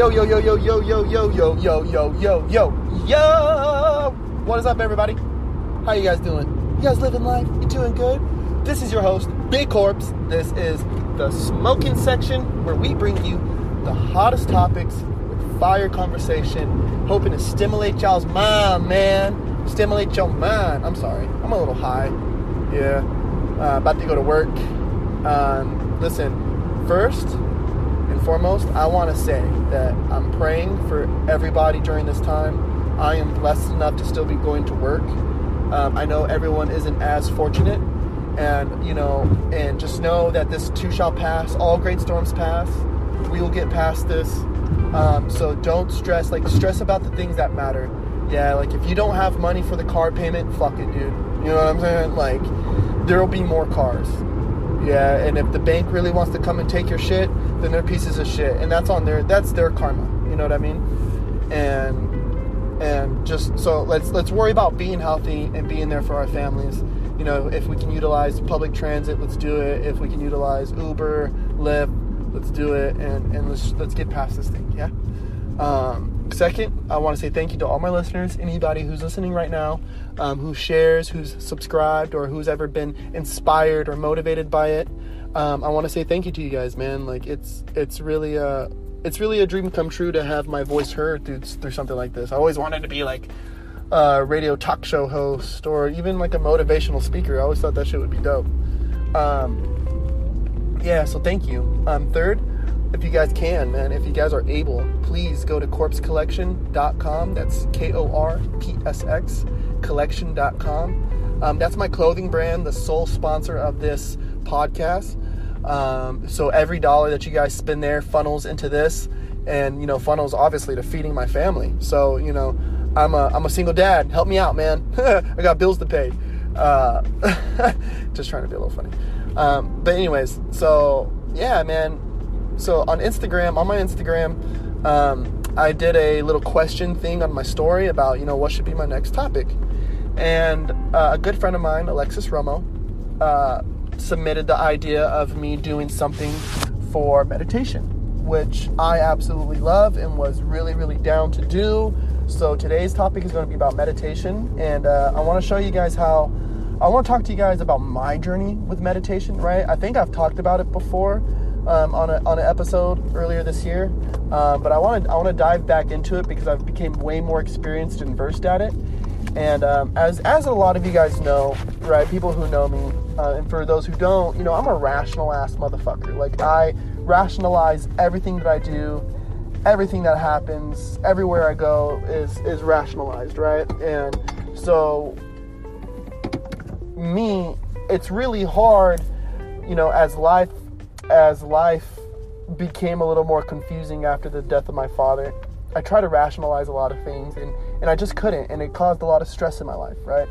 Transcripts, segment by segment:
Yo, yo, yo, yo, yo, yo, yo, yo, yo, yo, yo, yo, yo. What is up, everybody? How you guys doing? You guys living life? You doing good? This is your host, Big Corpse. This is the smoking section where we bring you the hottest topics with fire conversation, hoping to stimulate y'all's mind, man. Stimulate your mind. I'm sorry, I'm a little high. Yeah, uh, about to go to work. Um, listen, first and foremost, I want to say that I'm praying for everybody during this time. I am blessed enough to still be going to work. Um, I know everyone isn't as fortunate, and you know, and just know that this too shall pass. All great storms pass. We will get past this. Um, so don't stress. Like stress about the things that matter. Yeah, like if you don't have money for the car payment, fuck it, dude. You know what I'm saying? Like there will be more cars. Yeah, and if the bank really wants to come and take your shit, then they're pieces of shit, and that's on their that's their karma. You know what I mean? And and just so let's let's worry about being healthy and being there for our families. You know, if we can utilize public transit, let's do it. If we can utilize Uber, Lyft, let's do it, and and let's let's get past this thing. Yeah. Um, second, I want to say thank you to all my listeners, anybody who's listening right now, um, who shares, who's subscribed, or who's ever been inspired or motivated by it. Um, I want to say thank you to you guys, man. Like it's it's really a it's really a dream come true to have my voice heard through through something like this. I always wanted to be like a radio talk show host or even like a motivational speaker. I always thought that shit would be dope. Um, yeah, so thank you. Um, third, if you guys can, man, if you guys are able, please go to korpsxcollection.com. That's K O R P S X collection.com. Um, that's my clothing brand, the sole sponsor of this podcast. Um, so every dollar that you guys spend there funnels into this, and you know funnels obviously to feeding my family. So you know, I'm a I'm a single dad. Help me out, man. I got bills to pay. Uh, just trying to be a little funny. Um, but anyways, so yeah, man. So on Instagram, on my Instagram, um, I did a little question thing on my story about you know what should be my next topic, and uh, a good friend of mine, Alexis Romo, uh, submitted the idea of me doing something for meditation, which I absolutely love and was really really down to do. So today's topic is going to be about meditation, and uh, I want to show you guys how. I want to talk to you guys about my journey with meditation. Right? I think I've talked about it before um, on a, on an episode earlier this year, um, but I want to I want to dive back into it because I've became way more experienced and versed at it. And um, as as a lot of you guys know, right? People who know me, uh, and for those who don't, you know, I'm a rational ass motherfucker. Like I rationalize everything that I do, everything that happens, everywhere I go is is rationalized, right? And so me, it's really hard, you know, as life as life became a little more confusing after the death of my father. I tried to rationalize a lot of things and, and I just couldn't and it caused a lot of stress in my life, right?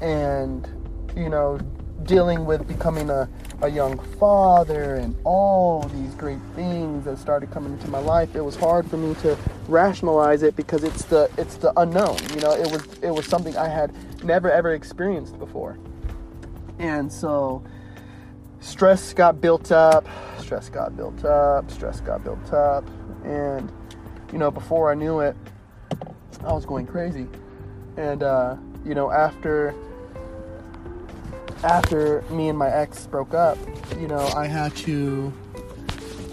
And you know, dealing with becoming a, a young father and all these great things that started coming into my life, it was hard for me to rationalize it because it's the it's the unknown. You know, it was it was something I had never ever experienced before. And so stress got built up, stress got built up, stress got built up, and you know, before I knew it, I was going crazy. And uh, you know, after after me and my ex broke up, you know, I had to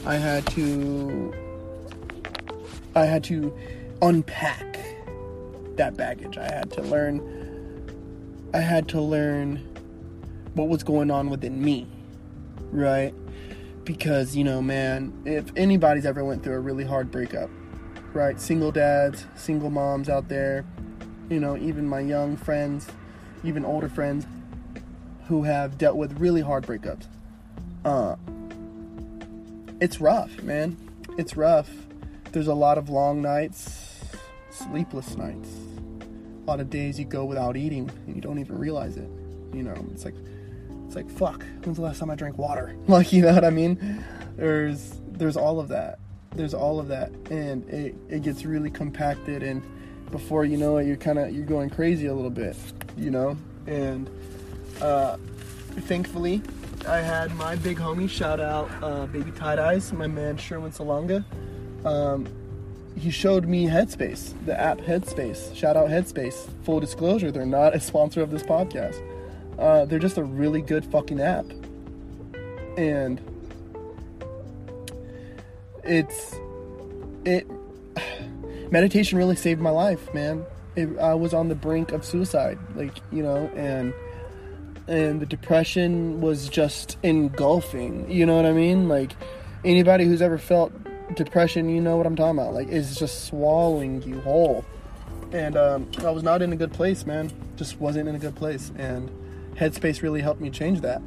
I had to I had to unpack that baggage. I had to learn I had to learn what was going on within me, right? Because, you know, man, if anybody's ever went through a really hard breakup, right? Single dads, single moms out there, you know, even my young friends, even older friends who have dealt with really hard breakups. Uh, it's rough, man. It's rough. There's a lot of long nights, sleepless nights, a lot of days you go without eating and you don't even realize it. You know, it's like, it's like, fuck. When's the last time I drank water? Like, you know what I mean? There's, there's all of that. There's all of that, and it, it gets really compacted, and before you know it, you're kind of you're going crazy a little bit, you know, and uh, thankfully, I had my big homie shout out, uh, Baby Tight Eyes, my man Sherwin Salonga. Um, he showed me Headspace, the app Headspace. Shout out Headspace. Full disclosure, they're not a sponsor of this podcast. Uh, they're just a really good fucking app. And it's it meditation really saved my life, man. It, I was on the brink of suicide, like you know, and and the depression was just engulfing. You know what I mean? Like anybody who's ever felt depression, you know what I'm talking about. Like it's just swallowing you whole. And um, I was not in a good place, man. Just wasn't in a good place. And Headspace really helped me change that.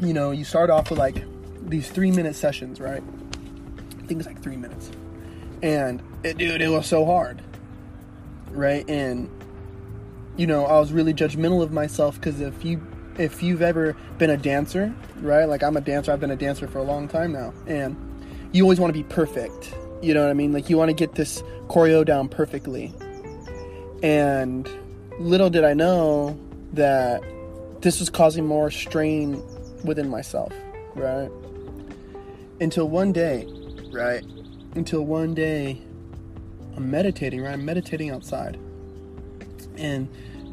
You know, you start off with like these three minute sessions, right? I think it's like three minutes. And it, dude, it was so hard, right? And you know, I was really judgmental of myself because if you if you've ever been a dancer, right? Like I'm a dancer, I've been a dancer for a long time now, and you always want to be perfect. You know what I mean? Like you want to get this choreo down perfectly. And little did I know that this was causing more strain within myself, right? Until one day, right? Until one day I'm meditating, right? I'm meditating outside. And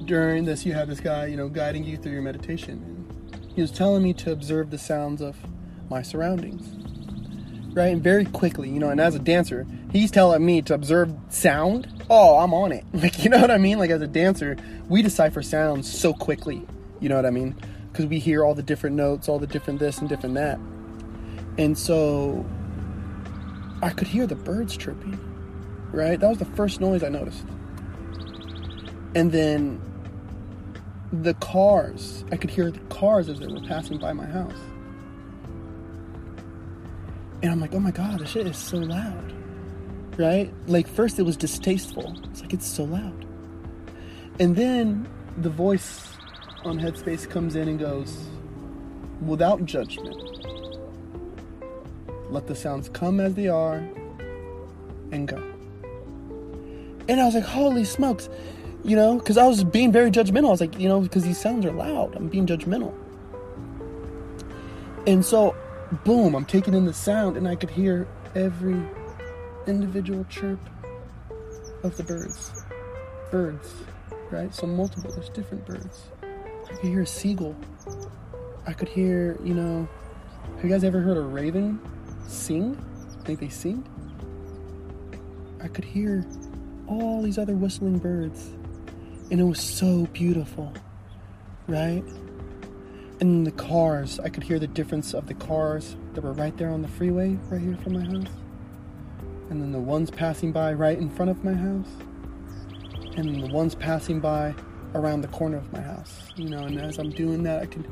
during this, you have this guy, you know, guiding you through your meditation. He was telling me to observe the sounds of my surroundings, right? And very quickly, you know, and as a dancer, he's telling me to observe sound. Oh, I'm on it. Like, you know what I mean? Like, as a dancer, we decipher sounds so quickly. You know what I mean? Because we hear all the different notes, all the different this and different that. And so I could hear the birds chirping, right? That was the first noise I noticed. And then the cars. I could hear the cars as they were passing by my house. And I'm like, oh my god, this shit is so loud. Right? Like, first it was distasteful. It's like, it's so loud. And then the voice on Headspace comes in and goes, without judgment, let the sounds come as they are and go. And I was like, holy smokes you know, because I was being very judgmental. I was like, you know, because these sounds are loud. I'm being judgmental. And so, boom, I'm taking in the sound, and I could hear every individual chirp of the birds. Birds, right? So, multiple, there's different birds. I could hear a seagull. I could hear, you know, have you guys ever heard a raven sing? Think they sing. I could hear all these other whistling birds and it was so beautiful, right? And the cars, I could hear the difference of the cars that were right there on the freeway, right here from my house. And then the ones passing by right in front of my house. And then the ones passing by around the corner of my house. You know, and as I'm doing that, I can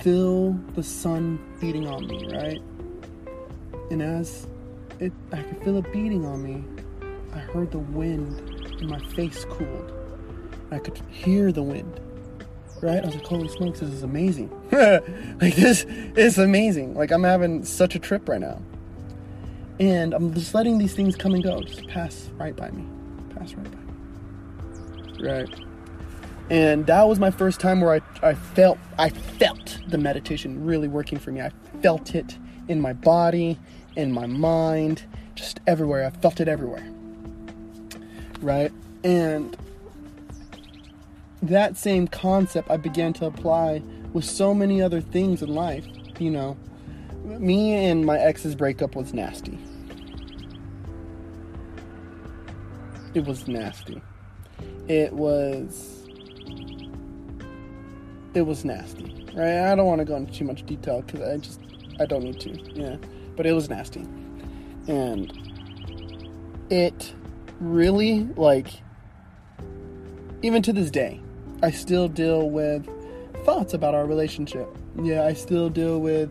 feel the sun beating on me, right? And as it, I could feel it beating on me, I heard the wind and my face cooled. I could hear the wind. Right? I was like, holy smokes, this is amazing. like, this is amazing. Like, I'm having such a trip right now. And I'm just letting these things come and go, just pass right by me. Pass right by me. Right. And that was my first time where I, I felt I felt the meditation really working for me. I felt it in my body, in my mind, just everywhere. I felt it everywhere. Right? And that same concept I began to apply with so many other things in life. You know, me and my ex's breakup was nasty. It was nasty. It was. It was nasty. Right? I don't want to go into too much detail because I just. I don't need to. Yeah. But it was nasty. And. It really, like. Even to this day, I still deal with thoughts about our relationship. Yeah, I still deal with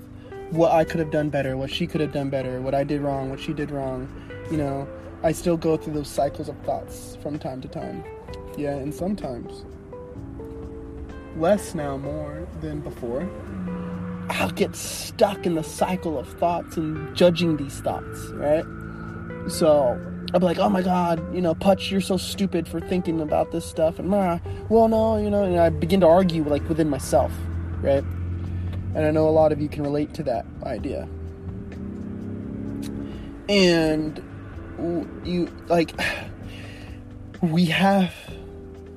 what I could have done better, what she could have done better, what I did wrong, what she did wrong. You know, I still go through those cycles of thoughts from time to time. Yeah, and sometimes less now more than before. I'll get stuck in the cycle of thoughts and judging these thoughts, right? So I'll be like, oh my god, you know, Putch, you're so stupid for thinking about this stuff, and ah, well, no, you know, and I begin to argue like within myself, right? And I know a lot of you can relate to that idea. And you, like, we have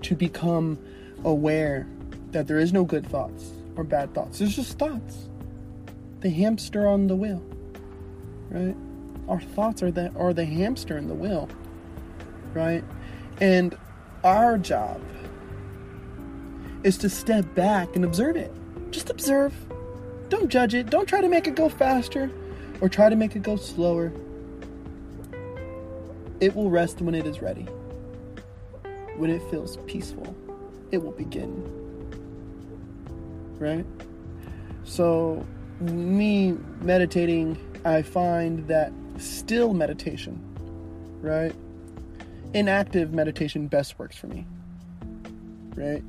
to become aware that there is no good thoughts or bad thoughts. There's just thoughts. The hamster on the wheel, right? Our thoughts are the are the hamster in the wheel, right? And our job is to step back and observe it. Just observe. Don't judge it. Don't try to make it go faster or try to make it go slower. It will rest when it is ready. When it feels peaceful, it will begin. Right? So, me meditating, I find that still meditation, right? Inactive meditation best works for me, right?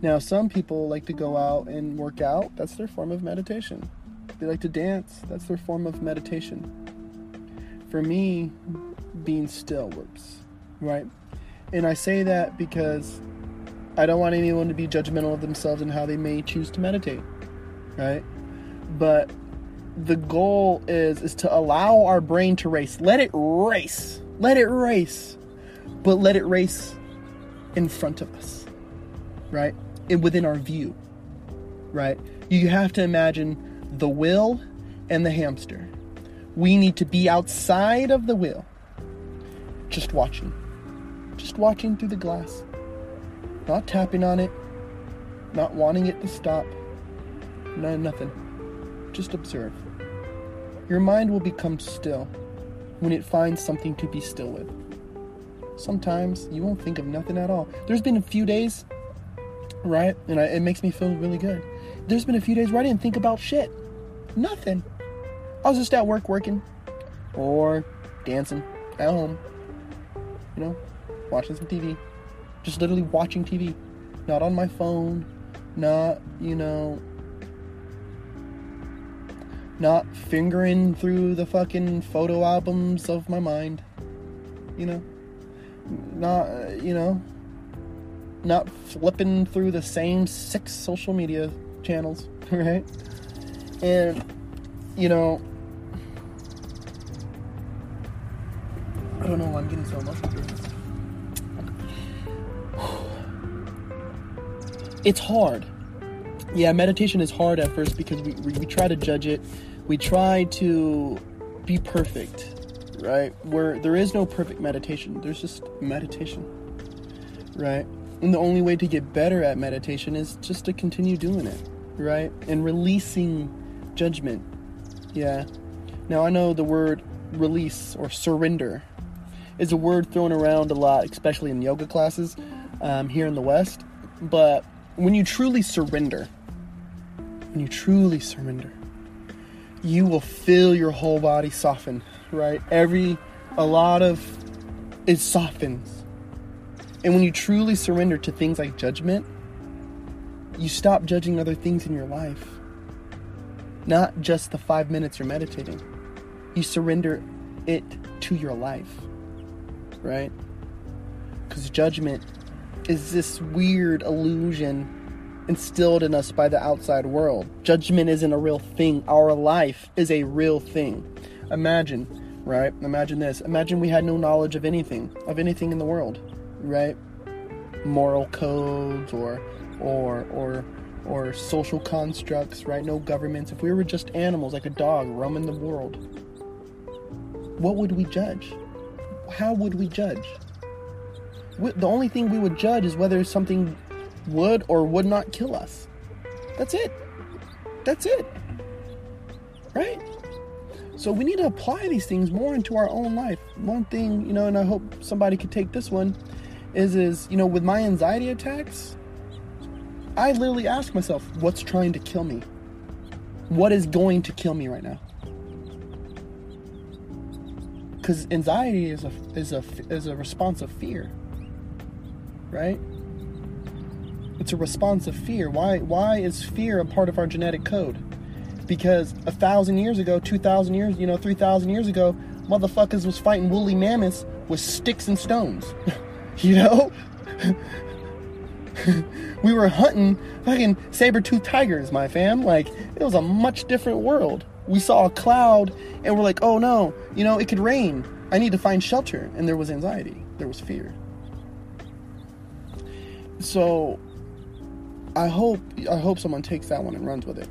Now, some people like to go out and work out, that's their form of meditation. They like to dance, that's their form of meditation. For me, being still works, right? And I say that because I don't want anyone to be judgmental of themselves and how they may choose to meditate, right? But the goal is is to allow our brain to race. Let it race. Let it race. But let it race in front of us. Right? And within our view. Right? You have to imagine the wheel and the hamster. We need to be outside of the wheel. Just watching. Just watching through the glass. Not tapping on it. Not wanting it to stop. No, nothing just observe. Your mind will become still when it finds something to be still with. Sometimes you won't think of nothing at all. There's been a few days, right? And I, it makes me feel really good. There's been a few days where I didn't think about shit. Nothing. I was just at work working or dancing at home, you know, watching some TV. Just literally watching TV. Not on my phone, not, you know, not fingering through the fucking photo albums of my mind. You know? Not, uh, you know, not flipping through the same six social media channels, right? And, you know, don't know I'm getting so emotional. It's hard. Yeah, meditation is hard at first because we, we, we try to judge it we try to be perfect, right? Where there is no perfect meditation, there's just meditation, right? And the only way to get better at meditation is just to continue doing it, right? And releasing judgment. Yeah. Now, I know the word release or surrender is a word thrown around a lot, especially in yoga classes um, here in the West. But when you truly surrender, when you truly surrender, you will feel your whole body soften, right? Every, a lot of, it softens. And when you truly surrender to things like judgment, you stop judging other things in your life. Not just the five minutes you're meditating. You surrender it to your life, right? Because judgment is this weird illusion instilled in us by the outside world. Judgment isn't a real thing. Our life is a real thing. Imagine, right? Imagine this. Imagine we had no knowledge of anything, of anything in the world, right? Moral codes or or or or social constructs, right? No governments. If we were just animals like a dog roaming the world, what would we judge? How would we judge? The only thing we would judge is whether something would or would not kill us. That's it. That's it. Right? So we need to apply these things more into our own life. One thing, you know, and I hope somebody could take this one is is, you know, with my anxiety attacks, I literally ask myself, what's trying to kill me? What is going to kill me right now? Cuz anxiety is a is a is a response of fear. Right? It's a response of fear. Why why is fear a part of our genetic code? Because a thousand years ago, two thousand years, you know, three thousand years ago, motherfuckers was fighting woolly mammoths with sticks and stones. you know? we were hunting fucking saber-toothed tigers, my fam. Like, it was a much different world, we saw a cloud and we're like, oh no, you know, it could rain. I need to find shelter. And there was anxiety, there was fear. So I hope I hope someone takes that one and runs with it.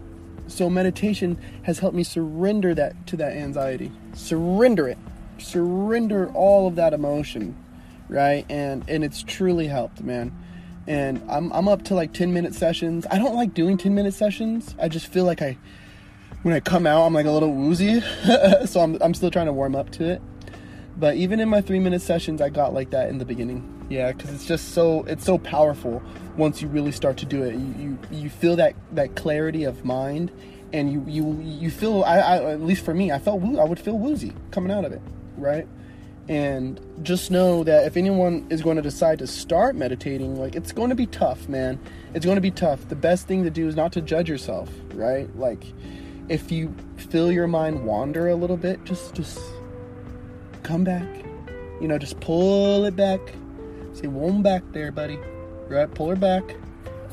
So meditation has helped me surrender that to that anxiety. Surrender it. Surrender all of that emotion, right? And and it's truly helped, man. And I'm I'm up to like 10 minute sessions. I don't like doing 10 minute sessions. I just feel like I when I come out, I'm like a little woozy. so I'm I'm still trying to warm up to it. But even in my 3 minute sessions, I got like that in the beginning. Yeah, cuz it's just so it's so powerful once you really start to do it. You you, you feel that that clarity of mind and you you you feel I, I at least for me, I felt I would feel woozy coming out of it, right? and just know that if anyone is going to decide to start meditating like it's going to be tough man it's going to be tough the best thing to do is not to judge yourself right like if you feel your mind wander a little bit just just come back. You know just pull it back. Say one back there buddy. Right pull her back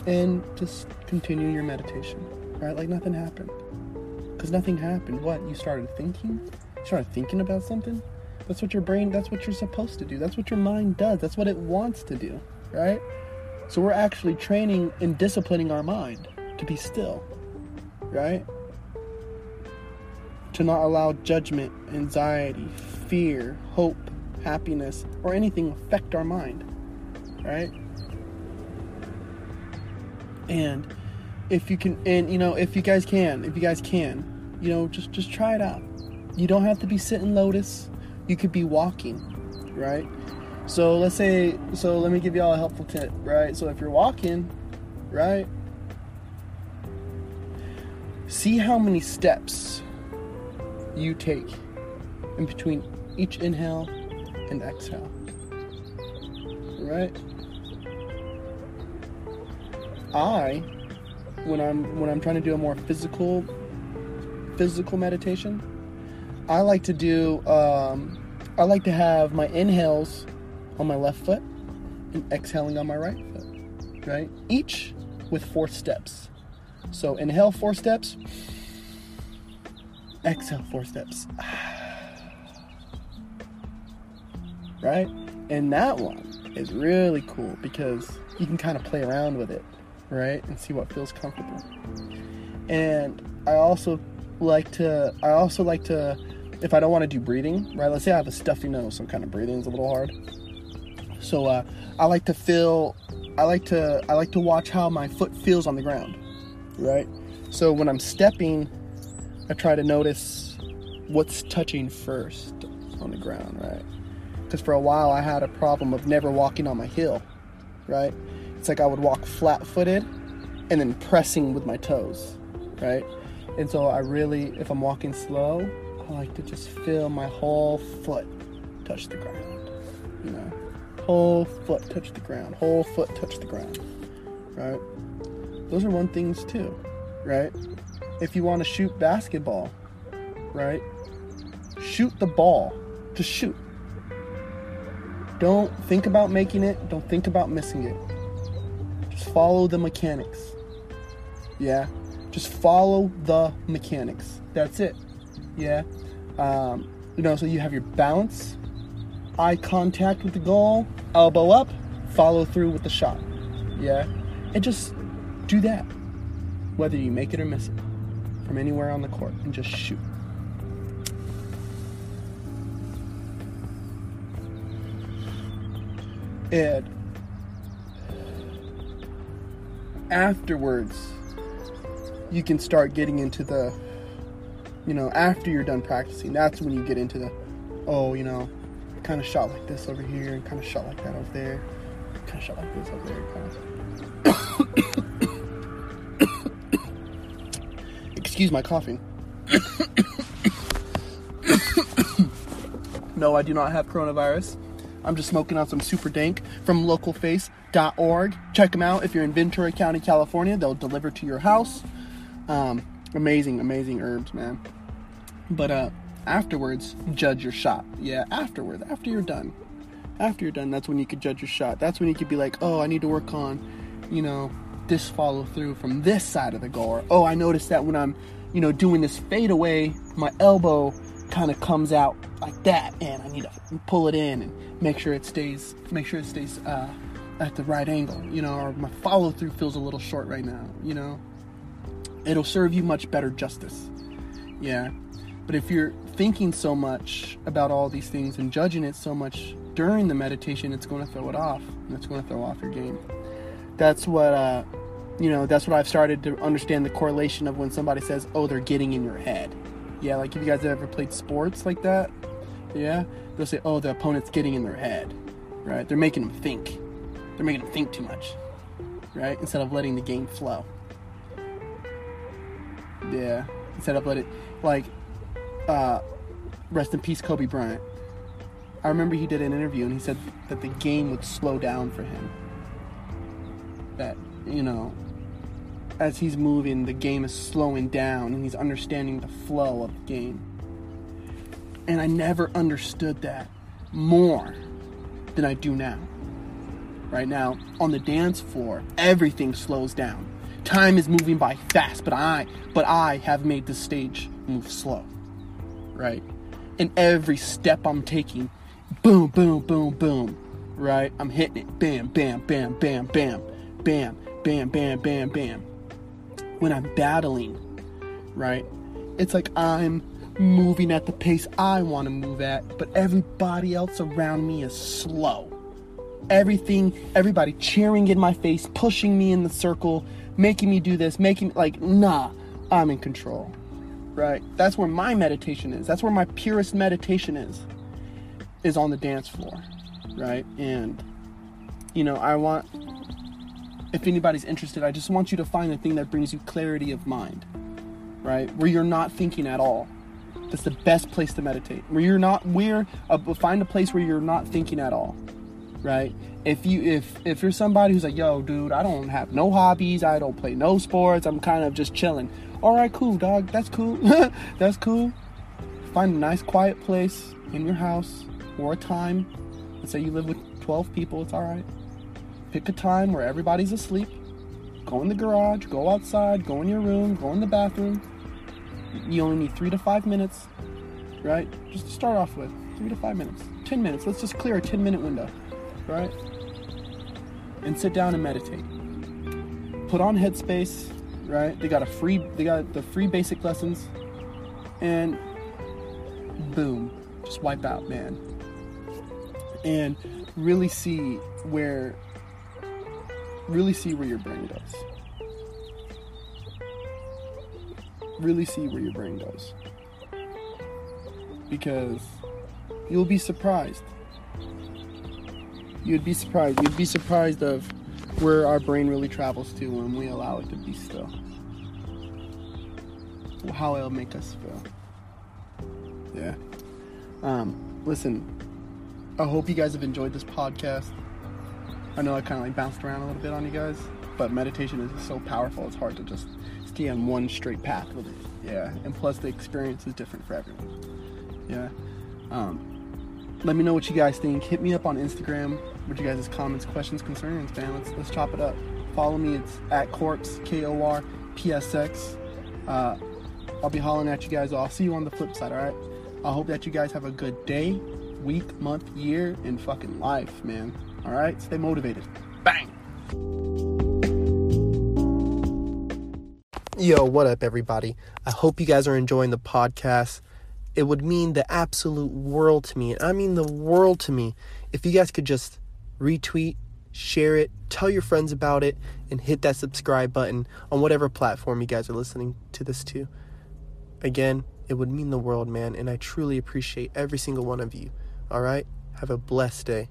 and just continue your meditation right? Like nothing happened. Because nothing happened. What? You started thinking? You started thinking about something? That's what your brain, that's what you're supposed to do. That's what your mind does. That's what it wants to do, right? So we're actually training and disciplining our mind to be still, right? To not allow judgment, anxiety, fear, hope, happiness, or anything affect our mind, right? And if you can, and you know, if you guys can, if you guys can, you know, just just try it out. You don't have to be sitting lotus you could be walking, right? So let's say, so let me give y'all a helpful tip, right? So if you're walking, right, see how many steps you take in between each inhale and exhale, right? I, when I'm when I'm trying to do a more physical physical meditation, I like to do, um, I like to have my inhales on my left foot and exhaling on my right foot, right? Each with four steps. So inhale four steps, exhale four steps. Right? And that one is really cool because you can kind of play around with it, right? And see what feels comfortable. And I also like to I also like to if I don't want to do breathing, right? Let's say I have a stuffy nose, so kind of breathing is a little hard. So uh, I like to feel, I like to, I like to watch how my foot feels on the ground, right? So when I'm stepping, I try to notice what's touching first on the ground, right? Because for a while I had a problem of never walking on my heel, right? It's like I would walk flat-footed and then pressing with my toes, right? And so I really, if I'm walking slow, I like to just feel my whole foot touch the ground. You know, whole foot touch the ground, whole foot touch the ground. Right? Those are one things too, right? If you want to shoot basketball, right? Shoot the ball. Just shoot. Don't think about making it, don't think about missing it. Just follow the mechanics. Yeah? Just follow the mechanics. That's it. Yeah. Um, you know, so you have your bounce, eye contact with the goal, elbow up, follow through with the shot. Yeah. And just do that. Whether you make it or miss it. From anywhere on the court. And just shoot. And afterwards, you can start getting into the you know, after you're done practicing, that's when you get into the, oh, you know, kind of shot like this over here and kind of shot like that over there, kind of shot like this over there, kind Excuse my coughing. no, I do not have coronavirus. I'm just smoking on some super dank from localface.org. Check them out if you're in Ventura County, California. They'll deliver to your house. Um, amazing, amazing herbs, man. But uh, afterwards, judge your shot. Yeah, afterwards, after you're done. After you're done, that's when you could judge your shot. That's when you could be like, oh, I need to work on, you know, this follow through from this side of the goal. Or, oh, I noticed that when I'm you know, doing this fade away, my elbow kind of comes out like that, and I need to pull it in and make sure it stays, make sure it stays uh, at the right angle, you know, or my follow through feels a little short right now, you know. It'll serve you much better justice. Yeah. But if you're thinking so much about all these things and judging it so much during the meditation, it's going to throw it off. And it's going to throw off your game. That's what, uh, you know, that's what I've started to understand the correlation of when somebody says, oh, they're getting in your head. Yeah, like if you guys have ever played sports like that, yeah, they'll say, oh, the opponent's getting in their head, right? They're making them think. They're making them think too much, right? Instead of letting the game flow. Yeah, instead of letting, like, uh, rest in peace, Kobe Bryant. I remember he did an interview and he said that the game would slow down for him. That, you know, as he's moving, the game is slowing down and he's understanding the flow of the game. And I never understood that more than I do now. Right now, on the dance floor, everything slows down. Time is moving by fast, but I but I have made the stage move slow. Right? And every step I'm taking, boom, boom, boom, boom. Right? I'm hitting it. Bam, bam, bam, bam, bam, bam, bam, bam, bam, bam. When I'm battling, right? It's like I'm moving at the pace I want to move at, but everybody else around me is slow. Everything, everybody cheering in my face, pushing me in the circle, making me do this, making like, nah, I'm in control. Right? That's where my meditation is. That's where my purest meditation is. Is on the dance floor. Right? And you know, I want if anybody's interested, I just want you to find the thing that brings you clarity of mind. Right? Where you're not thinking at all that's the best place to meditate. Where you're not where uh, find a place where you're not thinking at all. Right? If you if if you're somebody who's like, "Yo, dude, I don't have no hobbies. I don't play no sports. I'm kind of just chilling." All right, cool, dog. That's cool. that's cool. Find a nice quiet place in your house or a time. Let's say you live with 12 people, it's all right. Pick a time where everybody's asleep. Go in the garage, go outside, go in your room, go in the bathroom you only need three to five minutes, right? Just to start off with, three to five minutes, 10 minutes. Let's just clear a 10 minute window, right? And sit down and meditate. Put on Headspace, right? They got a free, they got the free basic lessons, and boom, just wipe out, man. And really see where, really see where your brain goes really see where your brain goes. Because you'll be surprised. You'd be surprised. You'd be surprised of where our brain really travels to when we allow it to be still. How it'll make us feel. Yeah. Um, listen, I hope you guys have enjoyed this podcast. I know I kind of like bounced around a little bit on you guys, but meditation is so powerful. It's hard to just stay on one straight path with it. Yeah, and plus the experience is different for everyone. Yeah. Um, let me know what you guys think. Hit me up on Instagram with you guys' comments, questions, concerns, man. Let's let's chop it up. Follow me. It's at Korps K O R P S X. Uh, I'll be hollering at you guys. I'll see you on the flip side. All right. I hope that you guys have a good day, week, month, year, and fucking life, man. All right. Stay motivated. Bang. Yo, what up, everybody? I hope you guys are enjoying the podcast. It would mean the absolute world to me. and I mean, the world to me if you guys could just retweet, share it, tell your friends about it, and hit that subscribe button on whatever platform you guys are listening to this to. Again, it would mean the world, man, and I truly appreciate every single one of you. All right? Have a blessed day.